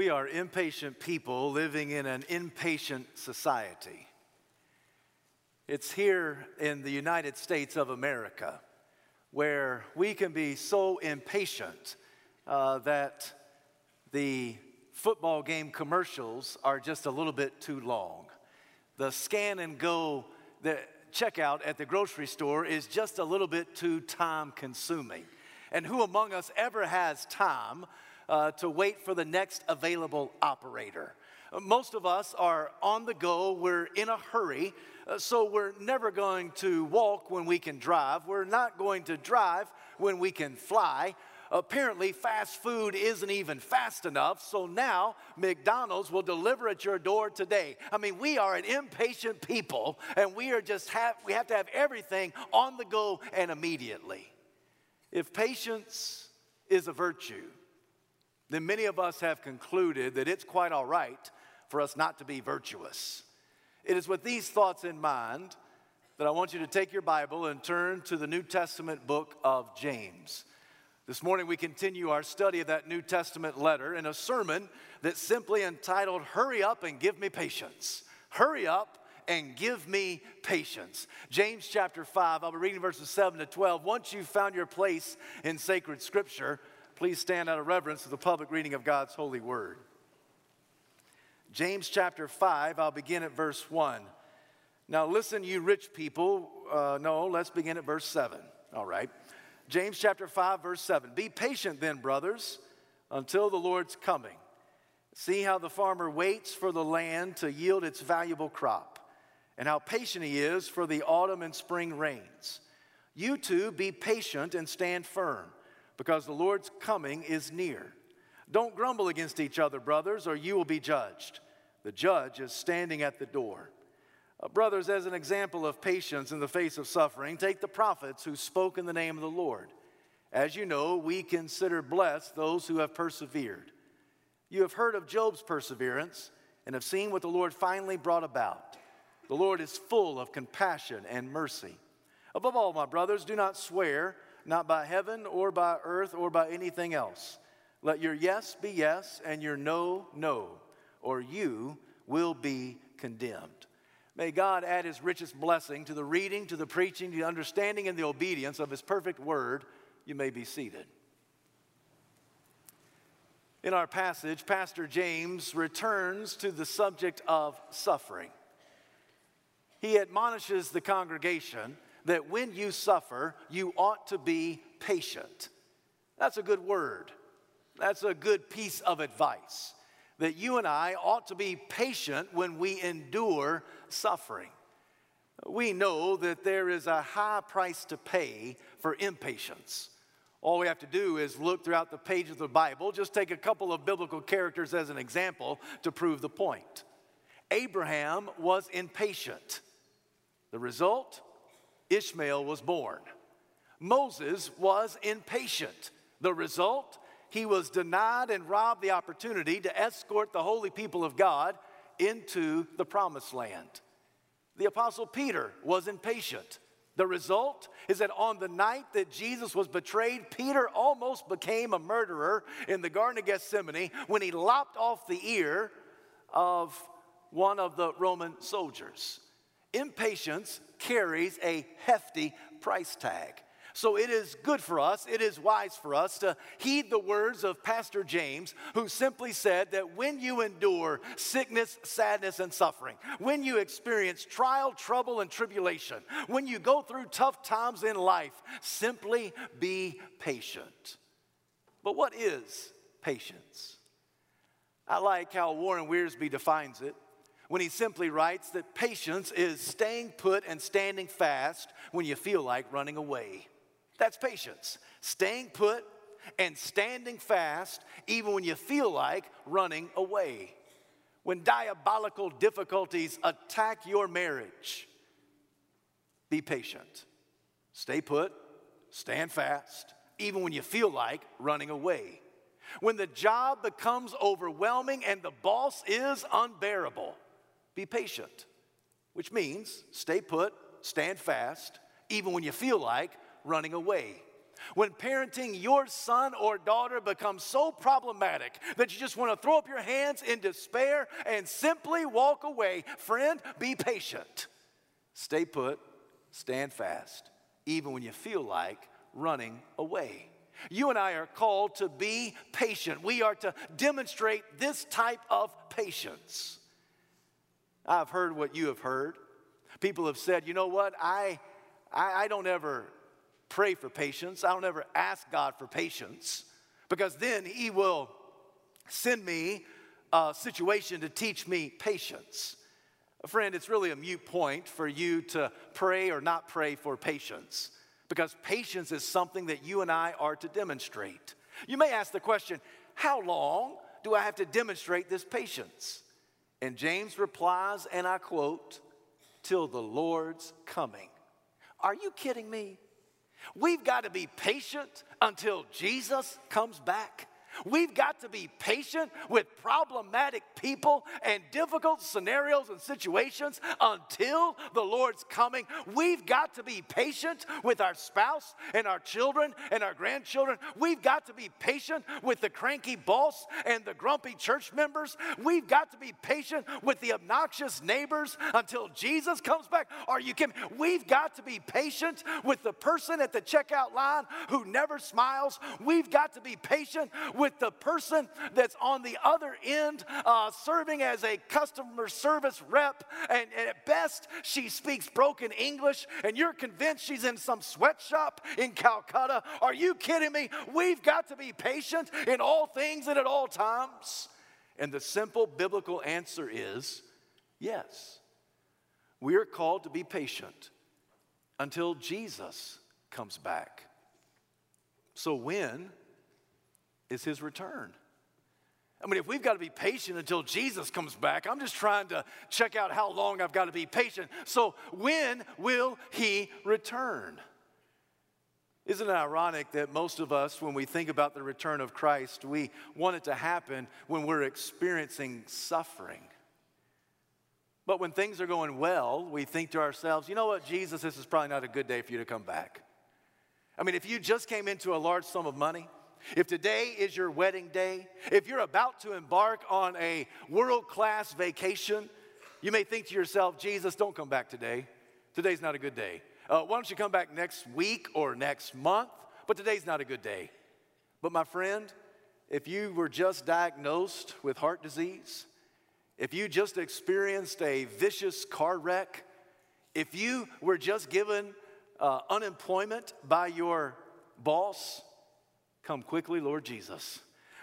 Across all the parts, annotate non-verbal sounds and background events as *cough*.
We are impatient people living in an impatient society. It's here in the United States of America where we can be so impatient uh, that the football game commercials are just a little bit too long. The scan and go the checkout at the grocery store is just a little bit too time consuming. And who among us ever has time uh, to wait for the next available operator. Most of us are on the go, we're in a hurry, uh, so we're never going to walk when we can drive. We're not going to drive when we can fly. Apparently, fast food isn't even fast enough, so now McDonald's will deliver at your door today. I mean, we are an impatient people, and we are just have we have to have everything on the go and immediately. If patience is a virtue, then many of us have concluded that it's quite all right for us not to be virtuous. It is with these thoughts in mind that I want you to take your Bible and turn to the New Testament book of James. This morning, we continue our study of that New Testament letter in a sermon that's simply entitled, Hurry Up and Give Me Patience. Hurry up and give me patience. James chapter 5, I'll be reading verses 7 to 12. Once you've found your place in sacred scripture, Please stand out of reverence to the public reading of God's holy word. James chapter 5, I'll begin at verse 1. Now, listen, you rich people. Uh, no, let's begin at verse 7. All right. James chapter 5, verse 7. Be patient then, brothers, until the Lord's coming. See how the farmer waits for the land to yield its valuable crop, and how patient he is for the autumn and spring rains. You too be patient and stand firm because the Lord's coming is near. Don't grumble against each other, brothers, or you will be judged. The judge is standing at the door. Uh, brothers, as an example of patience in the face of suffering, take the prophets who spoke in the name of the Lord. As you know, we consider blessed those who have persevered. You have heard of Job's perseverance and have seen what the Lord finally brought about. The Lord is full of compassion and mercy. Above all, my brothers, do not swear not by heaven or by earth or by anything else. Let your yes be yes and your no, no, or you will be condemned. May God add his richest blessing to the reading, to the preaching, to the understanding, and the obedience of his perfect word. You may be seated. In our passage, Pastor James returns to the subject of suffering. He admonishes the congregation that when you suffer, you ought to be patient. That's a good word. That's a good piece of advice. That you and I ought to be patient when we endure suffering. We know that there is a high price to pay for impatience. All we have to do is look throughout the pages of the Bible, just take a couple of biblical characters as an example to prove the point. Abraham was impatient. The result? Ishmael was born. Moses was impatient. The result, he was denied and robbed the opportunity to escort the holy people of God into the promised land. The apostle Peter was impatient. The result is that on the night that Jesus was betrayed, Peter almost became a murderer in the Garden of Gethsemane when he lopped off the ear of one of the Roman soldiers. Impatience carries a hefty price tag. So it is good for us, it is wise for us to heed the words of Pastor James, who simply said that when you endure sickness, sadness, and suffering, when you experience trial, trouble, and tribulation, when you go through tough times in life, simply be patient. But what is patience? I like how Warren Wiersbe defines it when he simply writes that patience is staying put and standing fast when you feel like running away. That's patience. Staying put and standing fast even when you feel like running away. When diabolical difficulties attack your marriage, be patient. Stay put, stand fast, even when you feel like running away. When the job becomes overwhelming and the boss is unbearable, be patient, which means stay put, stand fast, even when you feel like running away. When parenting your son or daughter becomes so problematic that you just want to throw up your hands in despair and simply walk away, friend, be patient. Stay put, stand fast, even when you feel like running away. You and I are called to be patient. We are to demonstrate this type of patience. I've heard what you have heard. People have said, you know what, I, I, I don't ever pray for patience. I don't ever ask God for patience because then He will send me a situation to teach me patience. Friend, it's really a mute point for you to pray or not pray for patience because patience is something that you and I are to demonstrate. You may ask the question, how long do I have to demonstrate this patience? And James replies, and I quote, till the Lord's coming. Are you kidding me? We've got to be patient until Jesus comes back. We've got to be patient with problematic people and difficult scenarios and situations until the Lord's coming. We've got to be patient with our spouse and our children and our grandchildren. We've got to be patient with the cranky boss and the grumpy church members. We've got to be patient with the obnoxious neighbors until Jesus comes back. Are you kidding? We've got to be patient with the person at the checkout line who never smiles. We've got to be patient with the person that's on the other end uh, serving as a customer service rep. And, and at best, she speaks broken English, and you're convinced she's in some sweatshop in Calcutta. Are you kidding me? We've got to be patient in all things and at all times. And the simple biblical answer is yes. We are called to be patient until Jesus comes back. So, when is his return. I mean, if we've got to be patient until Jesus comes back, I'm just trying to check out how long I've got to be patient. So, when will he return? Isn't it ironic that most of us, when we think about the return of Christ, we want it to happen when we're experiencing suffering? But when things are going well, we think to ourselves, you know what, Jesus, this is probably not a good day for you to come back. I mean, if you just came into a large sum of money, if today is your wedding day, if you're about to embark on a world class vacation, you may think to yourself, Jesus, don't come back today. Today's not a good day. Uh, why don't you come back next week or next month? But today's not a good day. But my friend, if you were just diagnosed with heart disease, if you just experienced a vicious car wreck, if you were just given uh, unemployment by your boss, Come quickly, Lord Jesus.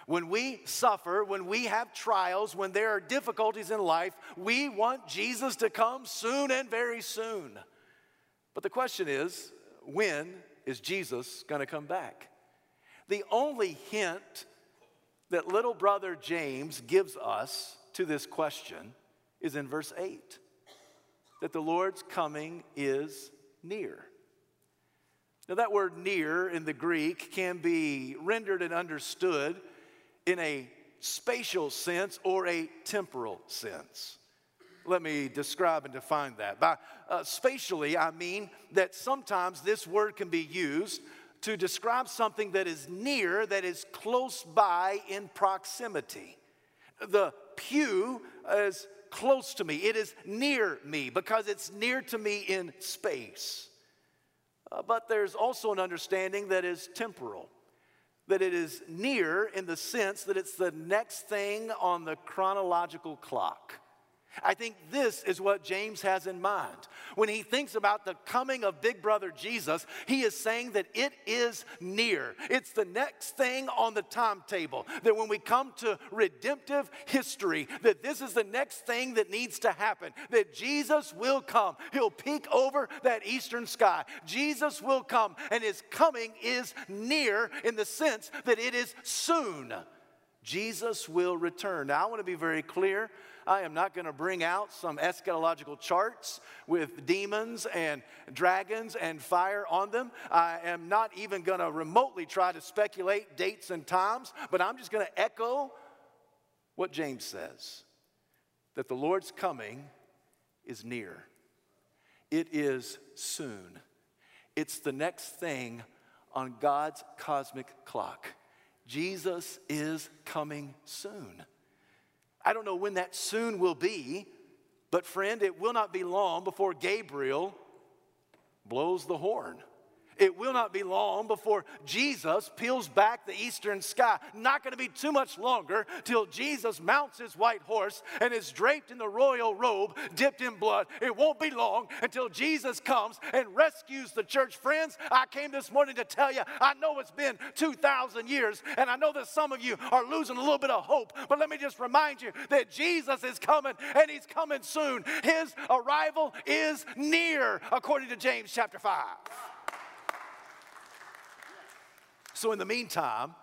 When we suffer, when we have trials, when there are difficulties in life, we want Jesus to come soon and very soon. But the question is when is Jesus going to come back? The only hint that little brother James gives us to this question is in verse 8 that the Lord's coming is near. Now, that word near in the Greek can be rendered and understood in a spatial sense or a temporal sense. Let me describe and define that. By uh, spatially, I mean that sometimes this word can be used to describe something that is near, that is close by in proximity. The pew is close to me, it is near me because it's near to me in space. Uh, but there's also an understanding that is temporal, that it is near in the sense that it's the next thing on the chronological clock. I think this is what James has in mind. When he thinks about the coming of Big Brother Jesus, he is saying that it is near. It's the next thing on the timetable. That when we come to redemptive history, that this is the next thing that needs to happen. That Jesus will come. He'll peek over that eastern sky. Jesus will come, and his coming is near in the sense that it is soon. Jesus will return. Now, I want to be very clear. I am not going to bring out some eschatological charts with demons and dragons and fire on them. I am not even going to remotely try to speculate dates and times, but I'm just going to echo what James says that the Lord's coming is near, it is soon, it's the next thing on God's cosmic clock. Jesus is coming soon. I don't know when that soon will be, but friend, it will not be long before Gabriel blows the horn. It will not be long before Jesus peels back the eastern sky. Not going to be too much longer till Jesus mounts his white horse and is draped in the royal robe, dipped in blood. It won't be long until Jesus comes and rescues the church. Friends, I came this morning to tell you, I know it's been 2,000 years, and I know that some of you are losing a little bit of hope, but let me just remind you that Jesus is coming and he's coming soon. His arrival is near, according to James chapter 5. So, in the meantime,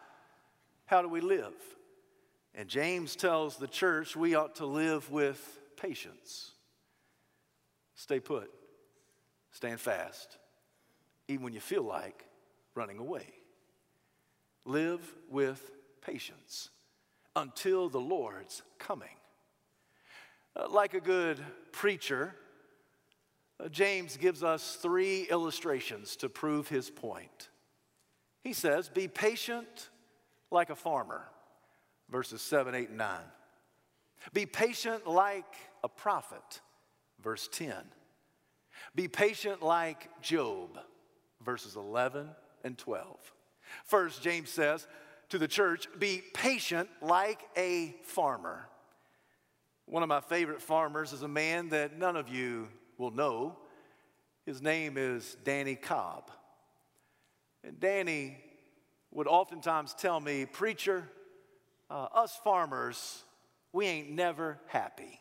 how do we live? And James tells the church we ought to live with patience. Stay put, stand fast, even when you feel like running away. Live with patience until the Lord's coming. Uh, like a good preacher, uh, James gives us three illustrations to prove his point. He says, Be patient like a farmer, verses 7, 8, and 9. Be patient like a prophet, verse 10. Be patient like Job, verses 11 and 12. First, James says to the church, Be patient like a farmer. One of my favorite farmers is a man that none of you will know. His name is Danny Cobb. And Danny would oftentimes tell me, Preacher, uh, us farmers, we ain't never happy.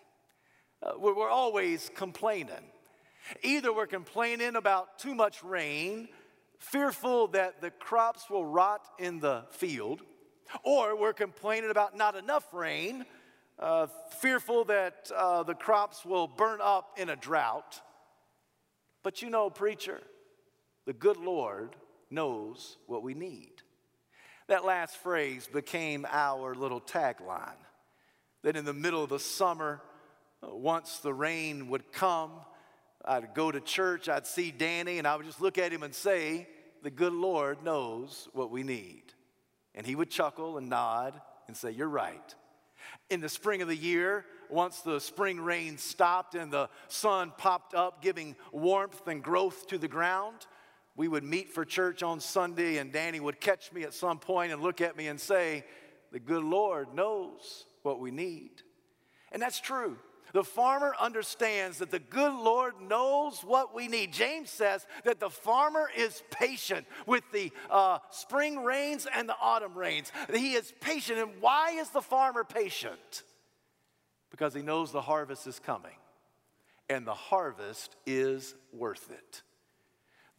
Uh, we're, we're always complaining. Either we're complaining about too much rain, fearful that the crops will rot in the field, or we're complaining about not enough rain, uh, fearful that uh, the crops will burn up in a drought. But you know, preacher, the good Lord knows what we need. That last phrase became our little tagline. That in the middle of the summer, uh, once the rain would come, I'd go to church, I'd see Danny, and I would just look at him and say, The good Lord knows what we need. And he would chuckle and nod and say, You're right. In the spring of the year, once the spring rain stopped and the sun popped up, giving warmth and growth to the ground, we would meet for church on Sunday, and Danny would catch me at some point and look at me and say, The good Lord knows what we need. And that's true. The farmer understands that the good Lord knows what we need. James says that the farmer is patient with the uh, spring rains and the autumn rains. He is patient. And why is the farmer patient? Because he knows the harvest is coming, and the harvest is worth it.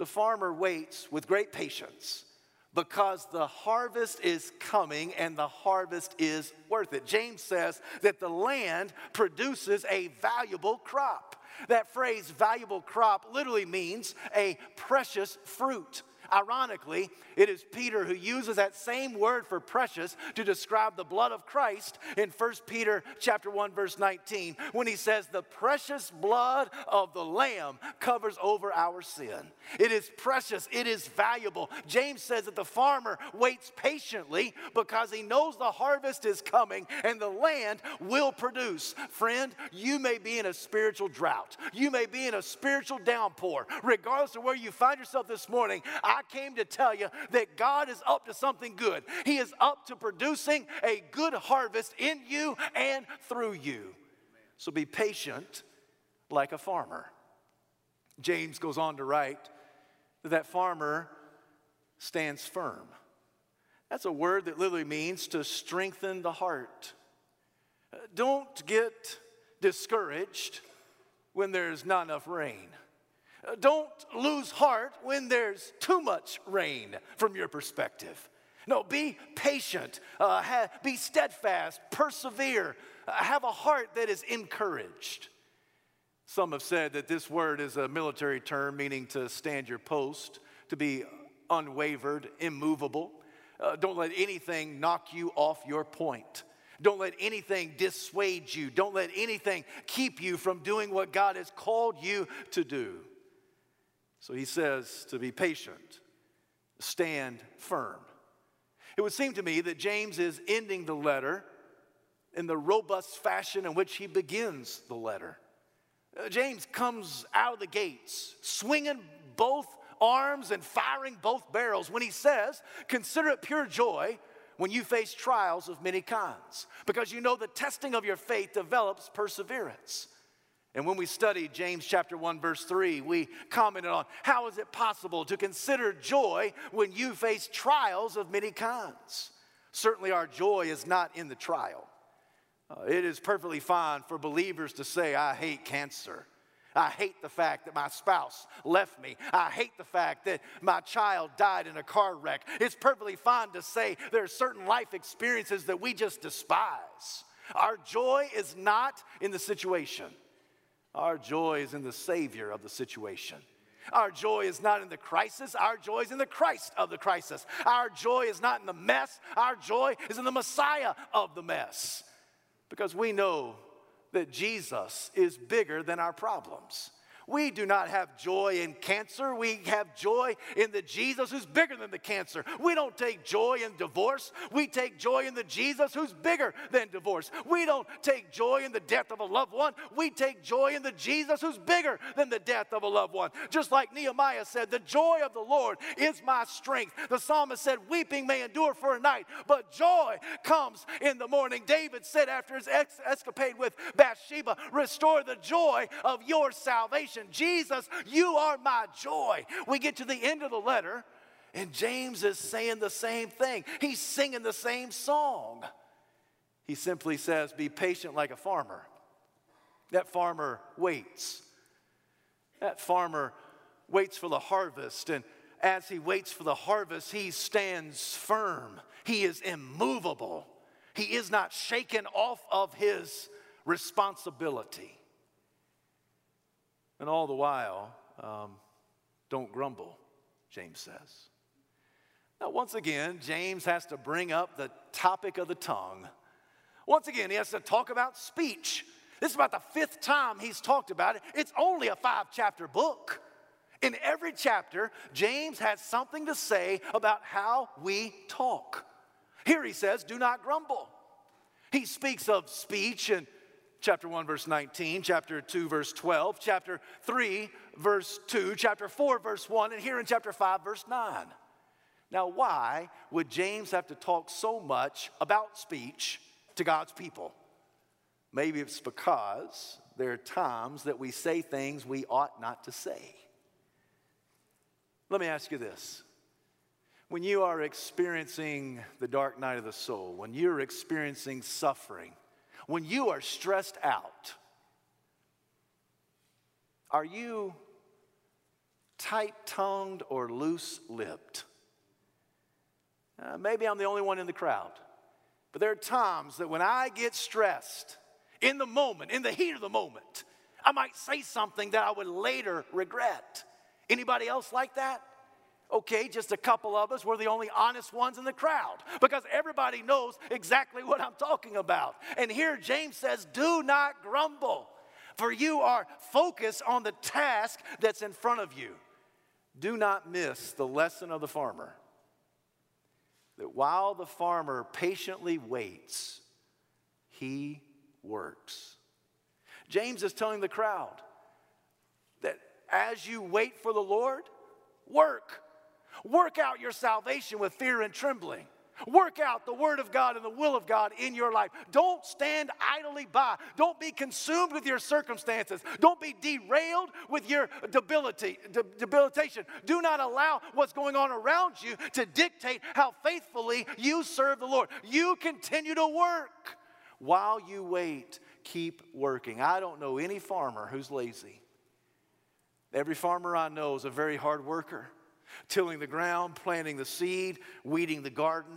The farmer waits with great patience because the harvest is coming and the harvest is worth it. James says that the land produces a valuable crop. That phrase, valuable crop, literally means a precious fruit. Ironically, it is Peter who uses that same word for precious to describe the blood of Christ in 1 Peter chapter 1 verse 19 when he says the precious blood of the lamb covers over our sin. It is precious, it is valuable. James says that the farmer waits patiently because he knows the harvest is coming and the land will produce. Friend, you may be in a spiritual drought. You may be in a spiritual downpour. Regardless of where you find yourself this morning, I came to tell you that God is up to something good. He is up to producing a good harvest in you and through you. So be patient like a farmer. James goes on to write that that farmer stands firm. That's a word that literally means to strengthen the heart. Don't get discouraged when there's not enough rain. Don't lose heart when there's too much rain from your perspective. No, be patient, uh, ha- be steadfast, persevere, uh, have a heart that is encouraged. Some have said that this word is a military term meaning to stand your post, to be unwavered, immovable. Uh, don't let anything knock you off your point. Don't let anything dissuade you. Don't let anything keep you from doing what God has called you to do. So he says to be patient stand firm. It would seem to me that James is ending the letter in the robust fashion in which he begins the letter. Uh, James comes out of the gates swinging both arms and firing both barrels when he says, Consider it pure joy when you face trials of many kinds, because you know the testing of your faith develops perseverance. And when we studied James chapter 1 verse 3, we commented on how is it possible to consider joy when you face trials of many kinds? Certainly our joy is not in the trial. Uh, it is perfectly fine for believers to say, I hate cancer. I hate the fact that my spouse left me. I hate the fact that my child died in a car wreck. It's perfectly fine to say there are certain life experiences that we just despise. Our joy is not in the situation. Our joy is in the Savior of the situation. Our joy is not in the crisis, our joy is in the Christ of the crisis. Our joy is not in the mess, our joy is in the Messiah of the mess. Because we know that Jesus is bigger than our problems. We do not have joy in cancer. We have joy in the Jesus who's bigger than the cancer. We don't take joy in divorce. We take joy in the Jesus who's bigger than divorce. We don't take joy in the death of a loved one. We take joy in the Jesus who's bigger than the death of a loved one. Just like Nehemiah said, The joy of the Lord is my strength. The psalmist said, Weeping may endure for a night, but joy comes in the morning. David said after his ex- escapade with Bathsheba, Restore the joy of your salvation salvation. Jesus, you are my joy. We get to the end of the letter, and James is saying the same thing. He's singing the same song. He simply says, Be patient like a farmer. That farmer waits. That farmer waits for the harvest, and as he waits for the harvest, he stands firm. He is immovable. He is not shaken off of his responsibility. And all the while, um, don't grumble, James says. Now, once again, James has to bring up the topic of the tongue. Once again, he has to talk about speech. This is about the fifth time he's talked about it. It's only a five chapter book. In every chapter, James has something to say about how we talk. Here he says, Do not grumble. He speaks of speech and chapter 1, verse 19, chapter 2, verse 12, chapter 3, verse 2, chapter 4, verse 1, and here in chapter 5, verse 9. Now, why would James have to talk so much about speech to God's people? Maybe it's because there are times that we say things we ought not to say. Let me ask you this. When you are experiencing the dark night of the soul, when you're experiencing suffering, when you are stressed out, are you tight tongued or loose lipped? Uh, maybe I'm the only one in the crowd. But there are times that when I get stressed, in the moment, in the heat of the moment, I might say something that I would later regret. Anybody else like that? Okay, just a couple of us. We're the only honest ones in the crowd because everybody knows exactly what I'm talking about. And here James says, Do not grumble, for you are focused on the task that's in front of you. Do not miss the lesson of the farmer that while the farmer patiently waits, he works. James is telling the crowd that as you wait for the Lord, work. Work out your salvation with fear and trembling. Work out the Word of God and the will of God in your life. Don't stand idly by. Don't be consumed with your circumstances. Don't be derailed with your debility, debilitation. Do not allow what's going on around you to dictate how faithfully you serve the Lord. You continue to work while you wait. Keep working. I don't know any farmer who's lazy. Every farmer I know is a very hard worker tilling the ground, planting the seed, weeding the garden.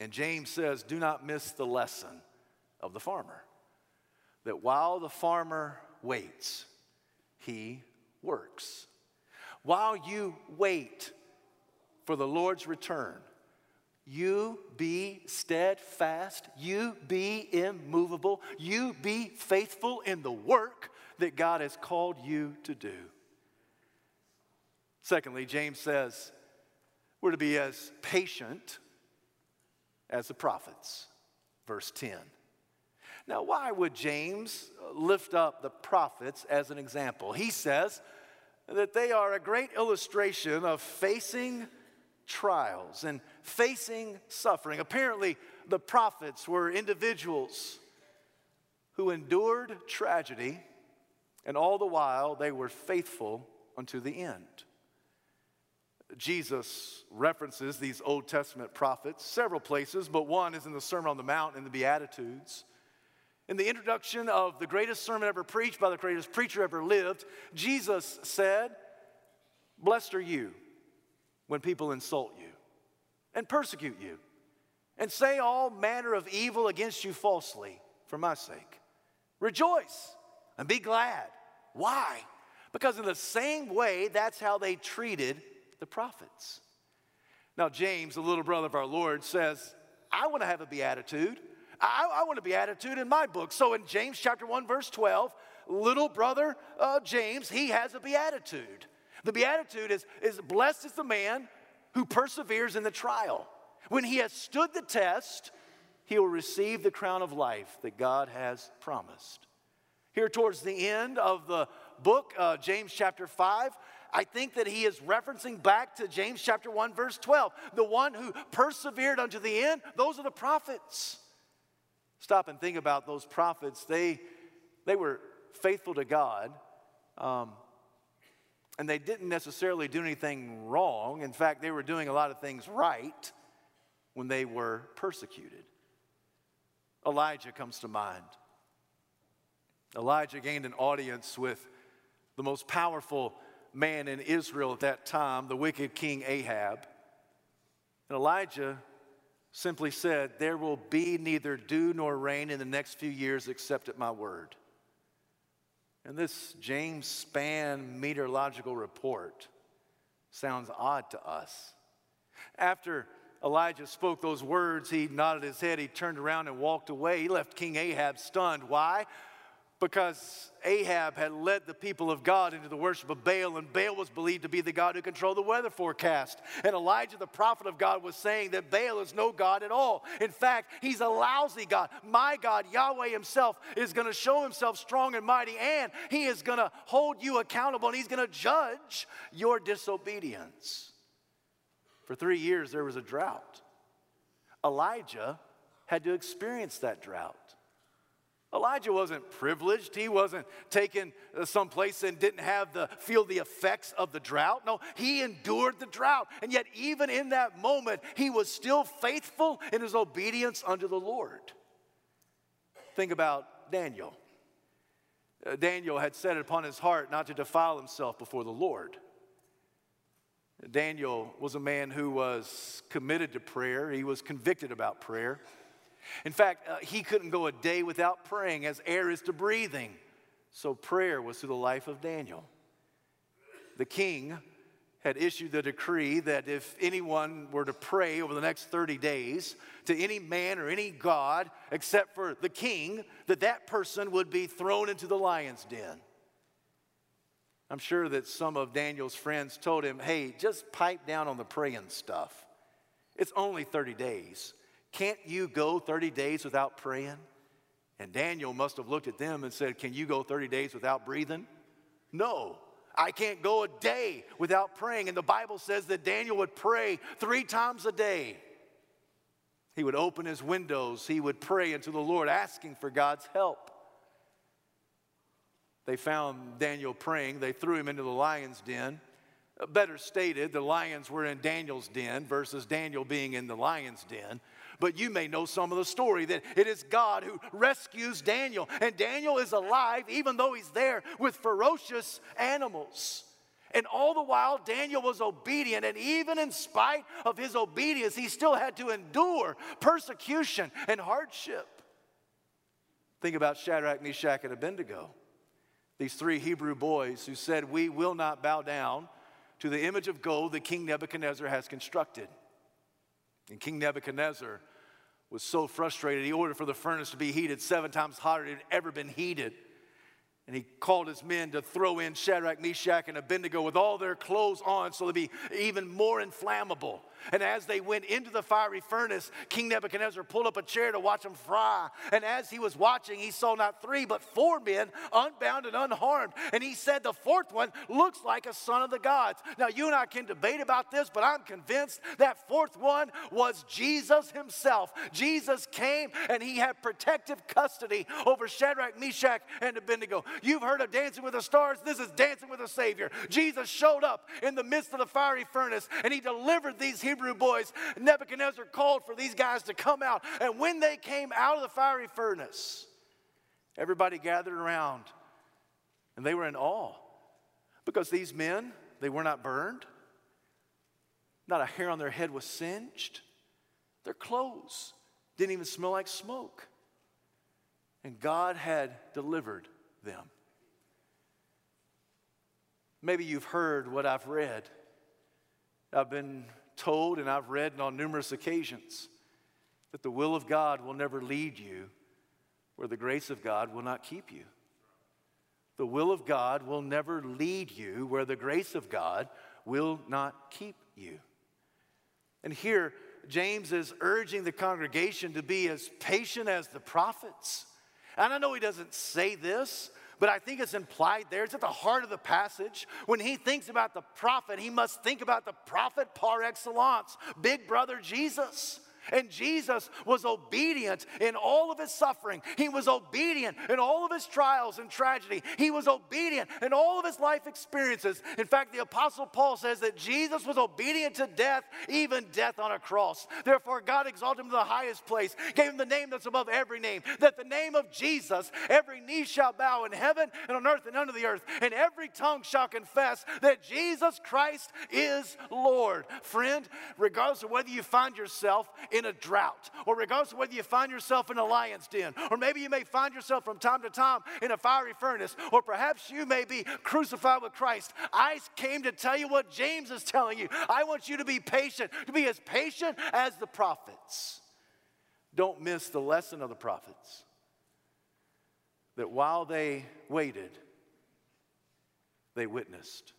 And James says, do not miss the lesson of the farmer. That while the farmer waits, he works. While you wait for the Lord's return, you be steadfast, you be immovable, you be faithful in the work that God has called you to do. Secondly, James says, We're to be as patient as the prophets. Verse 10. Now, why would James lift up the prophets as an example? He says that they are a great illustration of facing trials and facing suffering. Apparently, the prophets were individuals who endured tragedy, and all the while they were faithful unto the end. Jesus references these Old Testament prophets several places, but one is in the Sermon on the Mount in the Beatitudes. In the introduction of the greatest sermon ever preached by the greatest preacher ever lived, Jesus said, Blessed are you when people insult you and persecute you and say all manner of evil against you falsely for my sake. Rejoice and be glad. Why? Because in the same way, that's how they treated the prophets. Now, James, the little brother of our Lord, says, I want to have a beatitude. I, I want a beatitude in my book. So in James chapter 1, verse 12, little brother uh, James, he has a beatitude. The beatitude is, is blessed is the man who perseveres in the trial. When he has stood the test, he will receive the crown of life that God has promised. Here, towards the end of the book, uh, James chapter 5, I think that he is referencing back to James chapter 1, verse 12. The one who persevered unto the end, those are the prophets. Stop and think about those prophets. They, they were faithful to God. Um, and they didn't necessarily do anything wrong. In fact, they were doing a lot of things right when they were persecuted. Elijah comes to mind. Elijah gained an audience with the most powerful man in Israel at that time, the wicked king Ahab. And Elijah simply said, There will be neither dew nor rain in the next few years except at my word. And this James Spann meteorological report sounds odd to us. After Elijah spoke those words, he nodded his head, he turned around and walked away. He left King Ahab stunned. Why? Because Ahab had led the people of God into the worship of Baal, and Baal was believed to be the God who controlled the weather forecast. And Elijah, the prophet of God, was saying that Baal is no God at all. In fact, he's a lousy God. My God, Yahweh Himself, is going to show Himself strong and mighty, and He is going to hold you accountable, and He's going to judge your disobedience. For three years, there was a drought. Elijah had to experience that drought. Elijah wasn't privileged. He wasn't taken uh, someplace and didn't have the feel the effects of the drought. No, he endured the drought. And yet even in that moment, he was still faithful in his obedience unto the Lord. Think about Daniel. Uh, Daniel had set it upon his heart not to defile himself before the Lord. Daniel was a man who was committed to prayer. He was convicted about prayer. In fact, uh, he couldn't go a day without praying, as air is to breathing. So prayer was through the life of Daniel. The king had issued the decree that if anyone were to pray over the next 30 days to any man or any god except for the king, that that person would be thrown into the lion's den. I'm sure that some of Daniel's friends told him, hey, just pipe down on the praying stuff. It's only 30 days. Can't you go 30 days without praying? And Daniel must have looked at them and said, Can you go 30 days without breathing? No, I can't go a day without praying. And the Bible says that Daniel would pray three times a day. He would open his windows, he would pray unto the Lord, asking for God's help. They found Daniel praying, they threw him into the lion's den. Better stated, the lions were in Daniel's den versus Daniel being in the lion's den but you may know some of the story that it is God who rescues Daniel. And Daniel is alive even though he's there with ferocious animals. And all the while, Daniel was obedient. And even in spite of his obedience, he still had to endure persecution and hardship. Think about Shadrach, Meshach, and Abednego. These three Hebrew boys who said, We will not bow down to the image of gold that King Nebuchadnezzar has constructed. And King Nebuchadnezzar was so frustrated, he ordered for the furnace to be heated seven times hotter than it had ever been heated. And he called his men to throw in Shadrach, Meshach, and Abednego with all their clothes on so they'd be even more inflammable. And as they went into the fiery furnace, King Nebuchadnezzar pulled up a chair to watch them fry. And as he was watching, he saw not three, but four men, unbound and unharmed. And he said, The fourth one looks like a son of the gods. Now, you and I can debate about this, but I'm convinced that fourth one was Jesus himself. Jesus came and he had protective custody over Shadrach, Meshach, and Abednego. You've heard of Dancing with the Stars. This is Dancing with the Savior. Jesus showed up in the midst of the fiery furnace and he delivered these Hebrew boys. Nebuchadnezzar called for these guys to come out. And when they came out of the fiery furnace, everybody gathered around and they were in awe because these men, they were not burned. Not a hair on their head was singed. Their clothes didn't even smell like smoke. And God had delivered them. Maybe you've heard what I've read. I've been told and I've read on numerous occasions that the will of God will never lead you where the grace of God will not keep you. The will of God will never lead you where the grace of God will not keep you. And here, James is urging the congregation to be as patient as the prophets. And I know he doesn't say this, but I think it's implied there. It's at the heart of the passage. When he thinks about the prophet, he must think about the prophet par excellence, big brother Jesus. And Jesus was obedient in all of his suffering. He was obedient in all of his trials and tragedy. He was obedient in all of his life experiences. In fact, the Apostle Paul says that Jesus was obedient to death, even death on a cross. Therefore, God exalted him to the highest place, gave him the name that's above every name, that the name of Jesus, every knee shall bow in heaven and on earth and under the earth, and every tongue shall confess that Jesus Christ is Lord. Friend, regardless of whether you find yourself in a drought, or regardless of whether you find yourself in a lion's den, or maybe you may find yourself from time to time in a fiery furnace, or perhaps you may be crucified with Christ. I came to tell you what James is telling you. I want you to be patient, to be as patient as the prophets. Don't miss the lesson of the prophets that while they waited, they witnessed.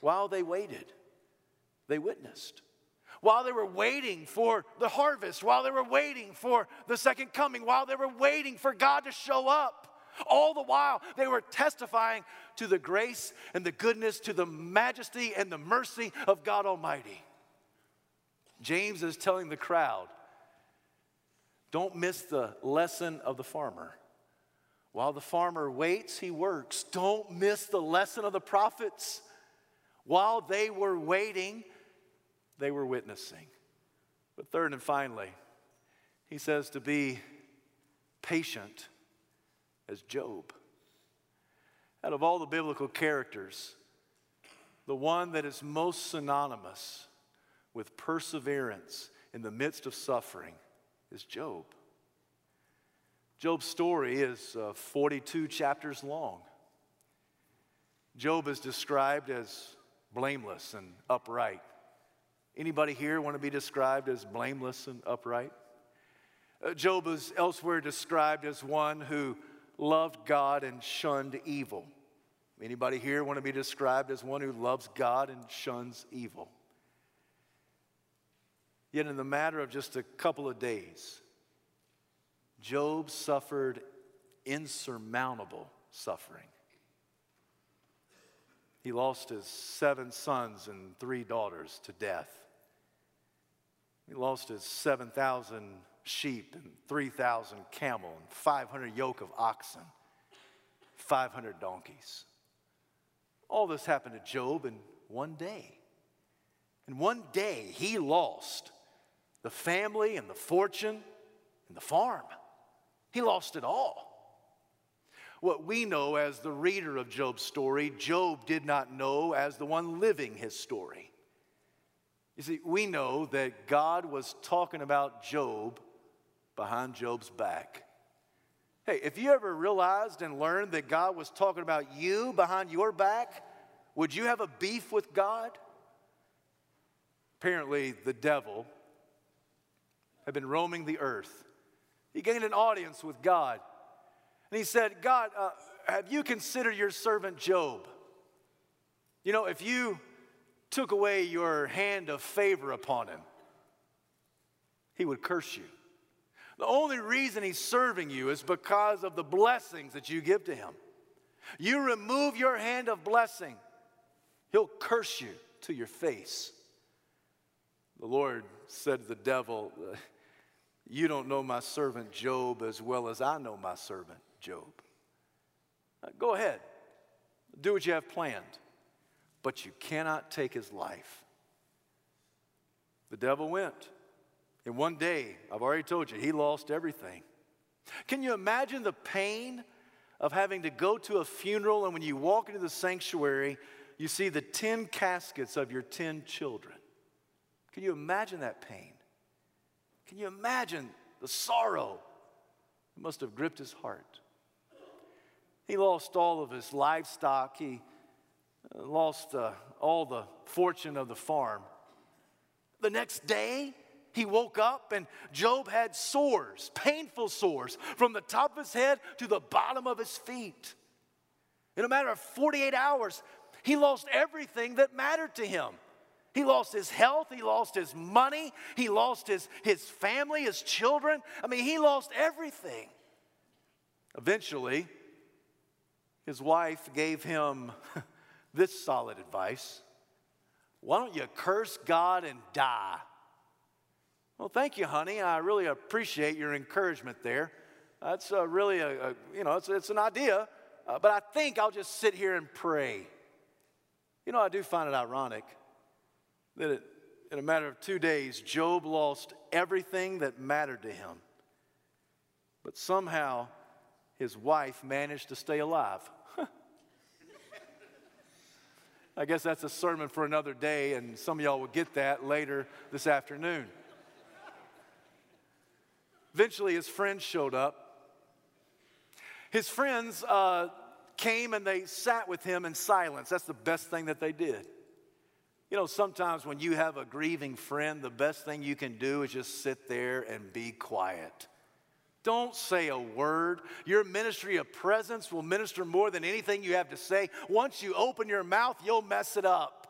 While they waited, they witnessed while they were waiting for the harvest, while they were waiting for the second coming, while they were waiting for God to show up. All the while, they were testifying to the grace and the goodness, to the majesty and the mercy of God Almighty. James is telling the crowd don't miss the lesson of the farmer. While the farmer waits, he works. Don't miss the lesson of the prophets. While they were waiting, they were witnessing. But third and finally, he says to be patient as Job. Out of all the biblical characters, the one that is most synonymous with perseverance in the midst of suffering is Job. Job's story is uh, 42 chapters long. Job is described as blameless and upright. Anybody here want to be described as blameless and upright? Uh, Job is elsewhere described as one who loved God and shunned evil. Anybody here want to be described as one who loves God and shuns evil? Yet, in the matter of just a couple of days, Job suffered insurmountable suffering. He lost his seven sons and three daughters to death. He lost his 7,000 sheep and 3,000 camel and 500 yoke of oxen, 500 donkeys. All this happened to Job in one day. In one day, he lost the family and the fortune and the farm. He lost it all. What we know as the reader of Job's story, Job did not know as the one living his story. You see, we know that God was talking about Job behind Job's back. Hey, if you ever realized and learned that God was talking about you behind your back, would you have a beef with God? Apparently, the devil had been roaming the earth. He gained an audience with God. And he said, God, uh, have you considered your servant Job? You know, if you took away your hand of favor upon him, he would curse you. The only reason he's serving you is because of the blessings that you give to him. You remove your hand of blessing, he'll curse you to your face. The Lord said to the devil, uh, You don't know my servant Job as well as I know my servant Job. Go ahead, do what you have planned, but you cannot take his life. The devil went. In one day, I've already told you, he lost everything. Can you imagine the pain of having to go to a funeral and when you walk into the sanctuary, you see the 10 caskets of your 10 children? Can you imagine that pain? Can you imagine the sorrow that must have gripped his heart? He lost all of his livestock. He lost uh, all the fortune of the farm. The next day, he woke up and Job had sores, painful sores, from the top of his head to the bottom of his feet. In a matter of 48 hours, he lost everything that mattered to him. He lost his health, he lost his money, he lost his, his family, his children. I mean, he lost everything. Eventually, his wife gave him *laughs* this solid advice Why don't you curse God and die? Well, thank you, honey. I really appreciate your encouragement there. That's uh, really a, a, you know, it's, it's an idea, uh, but I think I'll just sit here and pray. You know, I do find it ironic that it, in a matter of two days, Job lost everything that mattered to him. But somehow, his wife managed to stay alive. I guess that's a sermon for another day, and some of y'all will get that later this afternoon. Eventually, his friends showed up. His friends uh, came and they sat with him in silence. That's the best thing that they did. You know, sometimes when you have a grieving friend, the best thing you can do is just sit there and be quiet. Don't say a word. Your ministry of presence will minister more than anything you have to say. Once you open your mouth, you'll mess it up.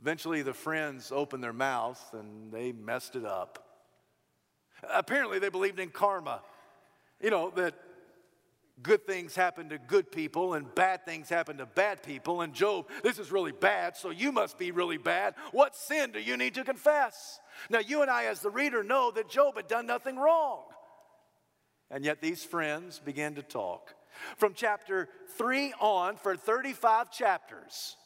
Eventually, the friends opened their mouths and they messed it up. Apparently, they believed in karma. You know, that good things happen to good people and bad things happen to bad people. And Job, this is really bad, so you must be really bad. What sin do you need to confess? Now, you and I, as the reader, know that Job had done nothing wrong. And yet, these friends began to talk. From chapter 3 on, for 35 chapters,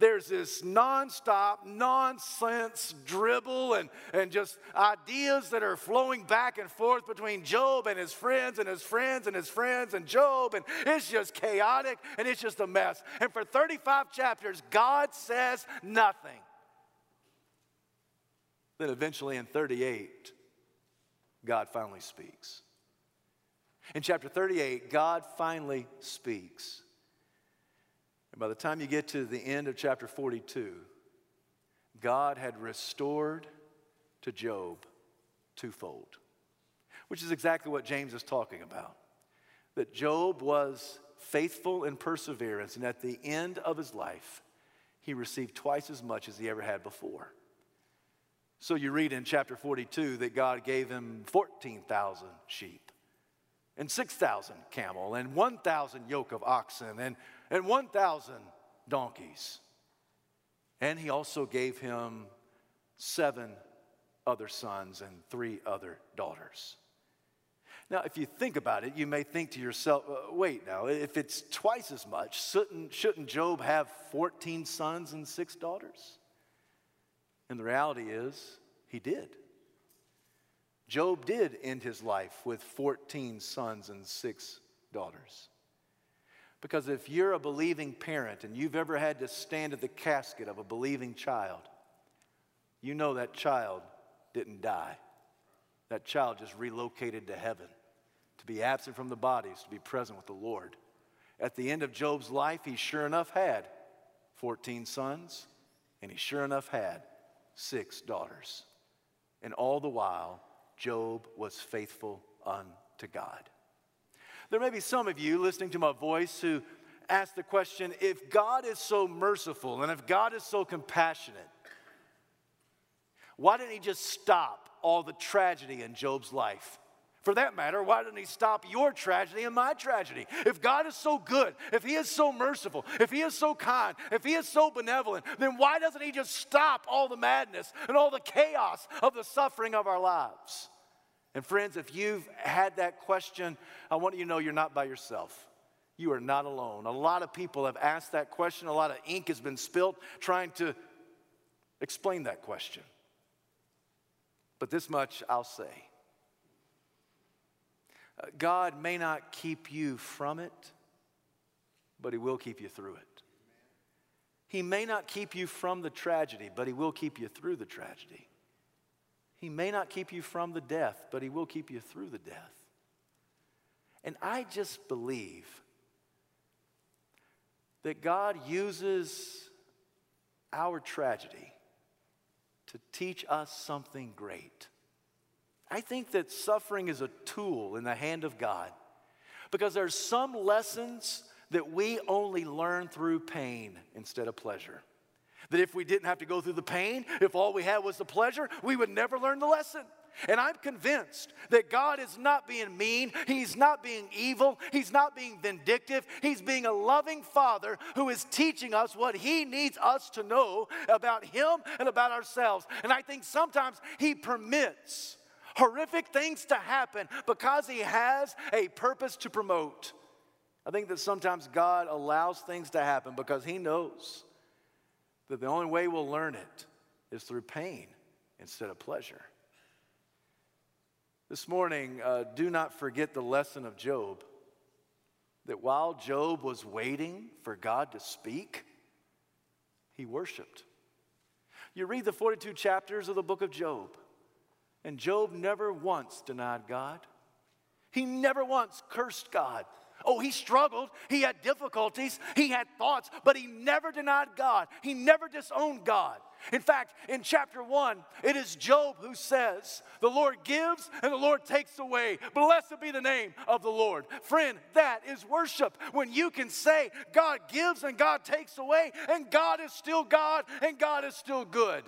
there's this nonstop, nonsense dribble and, and just ideas that are flowing back and forth between Job and his friends and his friends and his friends and Job. And it's just chaotic and it's just a mess. And for 35 chapters, God says nothing. Then eventually in 38, God finally speaks. In chapter 38, God finally speaks. And by the time you get to the end of chapter 42, God had restored to Job twofold, which is exactly what James is talking about. That Job was faithful in perseverance, and at the end of his life, he received twice as much as he ever had before. So you read in chapter 42 that God gave him 14,000 sheep and 6,000 camel and 1,000 yoke of oxen and, and 1,000 donkeys. And he also gave him seven other sons and three other daughters. Now, if you think about it, you may think to yourself, uh, wait now, if it's twice as much, shouldn't, shouldn't Job have 14 sons and six daughters? And the reality is, he did. Job did end his life with 14 sons and six daughters. Because if you're a believing parent and you've ever had to stand at the casket of a believing child, you know that child didn't die. That child just relocated to heaven to be absent from the bodies, to be present with the Lord. At the end of Job's life, he sure enough had 14 sons, and he sure enough had six daughters. And all the while, Job was faithful unto God. There may be some of you listening to my voice who ask the question if God is so merciful and if God is so compassionate, why didn't he just stop all the tragedy in Job's life? For that matter, why didn't he stop your tragedy and my tragedy? If God is so good, if he is so merciful, if he is so kind, if he is so benevolent, then why doesn't he just stop all the madness and all the chaos of the suffering of our lives? And friends, if you've had that question, I want you to know you're not by yourself. You are not alone. A lot of people have asked that question. A lot of ink has been spilt trying to explain that question. But this much I'll say uh, God may not keep you from it, but He will keep you through it. He may not keep you from the tragedy, but He will keep you through the tragedy. He may not keep you from the death, but He will keep you through the death. And I just believe that God uses our tragedy to teach us something great. I think that suffering is a tool in the hand of God because there's some lessons that we only learn through pain instead of pleasure. That if we didn't have to go through the pain, if all we had was the pleasure, we would never learn the lesson. And I'm convinced that God is not being mean, He's not being evil, He's not being vindictive. He's being a loving Father who is teaching us what He needs us to know about Him and about ourselves. And I think sometimes He permits horrific things to happen because He has a purpose to promote. I think that sometimes God allows things to happen because He knows that the only way we'll learn it is through pain instead of pleasure. This morning, uh, do not forget the lesson of Job that while Job was waiting for God to speak, he worshiped. You read the 42 chapters of the book of Job, and Job never once denied God. He never once cursed God. Oh, he struggled. He had difficulties. He had thoughts, but he never denied God. He never disowned God. In fact, in chapter one, it is Job who says, The Lord gives and the Lord takes away. Blessed be the name of the Lord. Friend, that is worship. When you can say, God gives and God takes away, and God is still God and God is still good.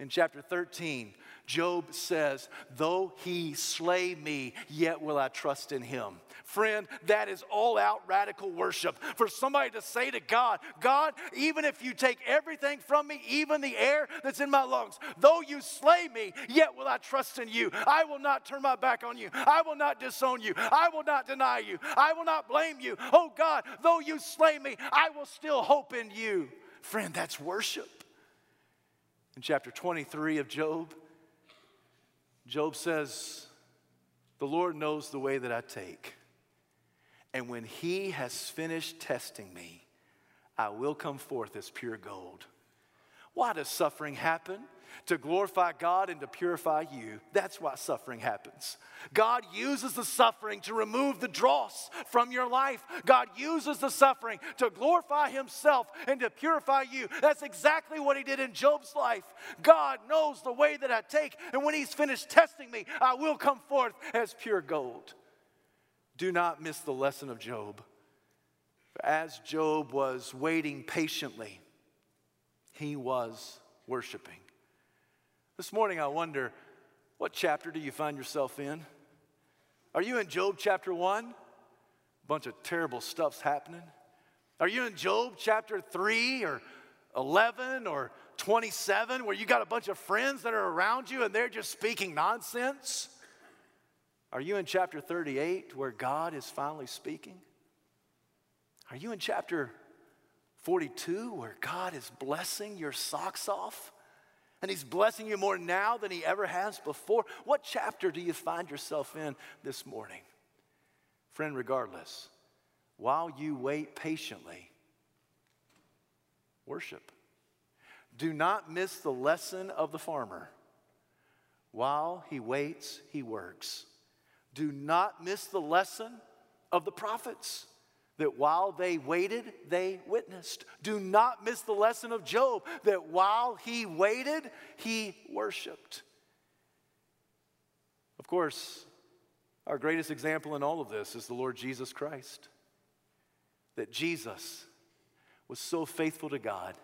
In chapter 13, Job says, Though he slay me, yet will I trust in him. Friend, that is all out radical worship. For somebody to say to God, God, even if you take everything from me, even the air that's in my lungs, though you slay me, yet will I trust in you. I will not turn my back on you. I will not disown you. I will not deny you. I will not blame you. Oh God, though you slay me, I will still hope in you. Friend, that's worship. In chapter 23 of Job, Job says, The Lord knows the way that I take. And when he has finished testing me, I will come forth as pure gold. Why does suffering happen? To glorify God and to purify you. That's why suffering happens. God uses the suffering to remove the dross from your life. God uses the suffering to glorify Himself and to purify you. That's exactly what He did in Job's life. God knows the way that I take, and when He's finished testing me, I will come forth as pure gold. Do not miss the lesson of Job. As Job was waiting patiently, he was worshiping. This morning, I wonder what chapter do you find yourself in? Are you in Job chapter 1? A bunch of terrible stuff's happening. Are you in Job chapter 3 or 11 or 27 where you got a bunch of friends that are around you and they're just speaking nonsense? Are you in chapter 38 where God is finally speaking? Are you in chapter 42 where God is blessing your socks off? And He's blessing you more now than He ever has before? What chapter do you find yourself in this morning? Friend, regardless, while you wait patiently, worship. Do not miss the lesson of the farmer. While he waits, he works. Do not miss the lesson of the prophets that while they waited, they witnessed. Do not miss the lesson of Job that while he waited, he worshiped. Of course, our greatest example in all of this is the Lord Jesus Christ. that Jesus was so faithful to God.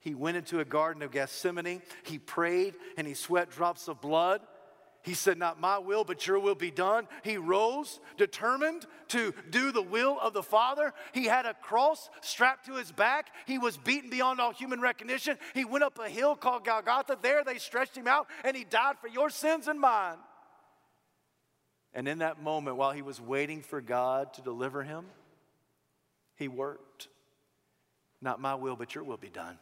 He went into a garden of Gethsemane, he prayed, and he sweat drops of blood. He said, Not my will, but your will be done. He rose, determined to do the will of the Father. He had a cross strapped to his back. He was beaten beyond all human recognition. He went up a hill called Golgotha. There they stretched him out, and he died for your sins and mine. And in that moment, while he was waiting for God to deliver him, he worked. Not my will, but your will be done.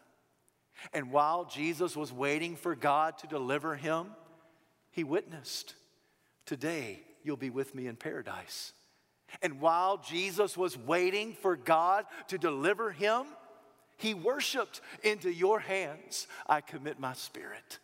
And while Jesus was waiting for God to deliver him, he witnessed, Today you'll be with me in paradise. And while Jesus was waiting for God to deliver him, he worshiped, Into your hands I commit my spirit.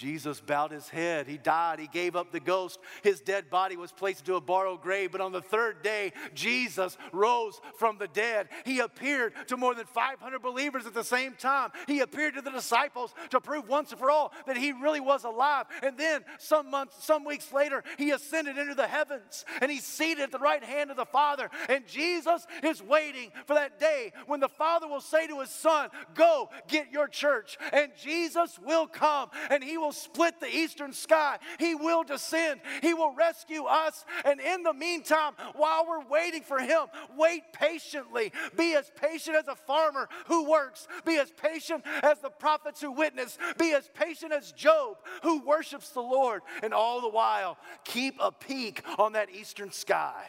Jesus bowed his head. He died. He gave up the ghost. His dead body was placed into a borrowed grave. But on the third day, Jesus rose from the dead. He appeared to more than 500 believers at the same time. He appeared to the disciples to prove once and for all that he really was alive. And then some months, some weeks later, he ascended into the heavens and he's seated at the right hand of the Father. And Jesus is waiting for that day when the Father will say to his Son, Go get your church. And Jesus will come and he will will split the eastern sky. He will descend. He will rescue us. And in the meantime, while we're waiting for Him, wait patiently. Be as patient as a farmer who works. Be as patient as the prophets who witness. Be as patient as Job who worships the Lord. And all the while, keep a peek on that eastern sky.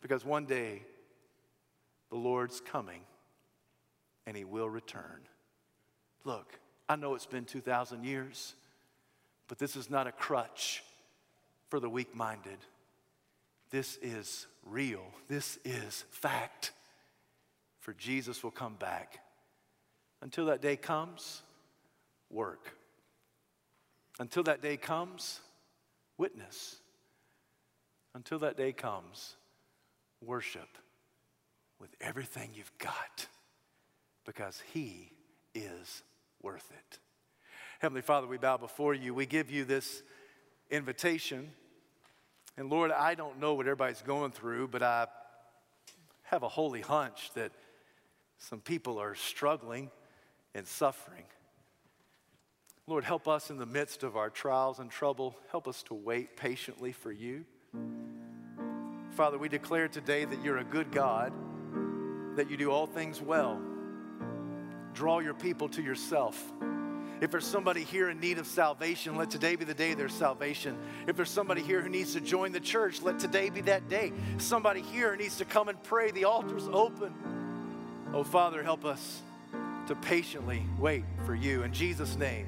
Because one day, the Lord's coming and He will return. Look, I know it's been 2,000 years, but this is not a crutch for the weak minded. This is real. This is fact. For Jesus will come back. Until that day comes, work. Until that day comes, witness. Until that day comes, worship with everything you've got because He is worth it. Heavenly Father, we bow before you. We give you this invitation. And Lord, I don't know what everybody's going through, but I have a holy hunch that some people are struggling and suffering. Lord, help us in the midst of our trials and trouble. Help us to wait patiently for you. Father, we declare today that you're a good God, that you do all things well draw your people to yourself. If there's somebody here in need of salvation, let today be the day of their salvation. If there's somebody here who needs to join the church, let today be that day. Somebody here needs to come and pray. The altar's open. Oh, Father, help us to patiently wait for you. In Jesus' name.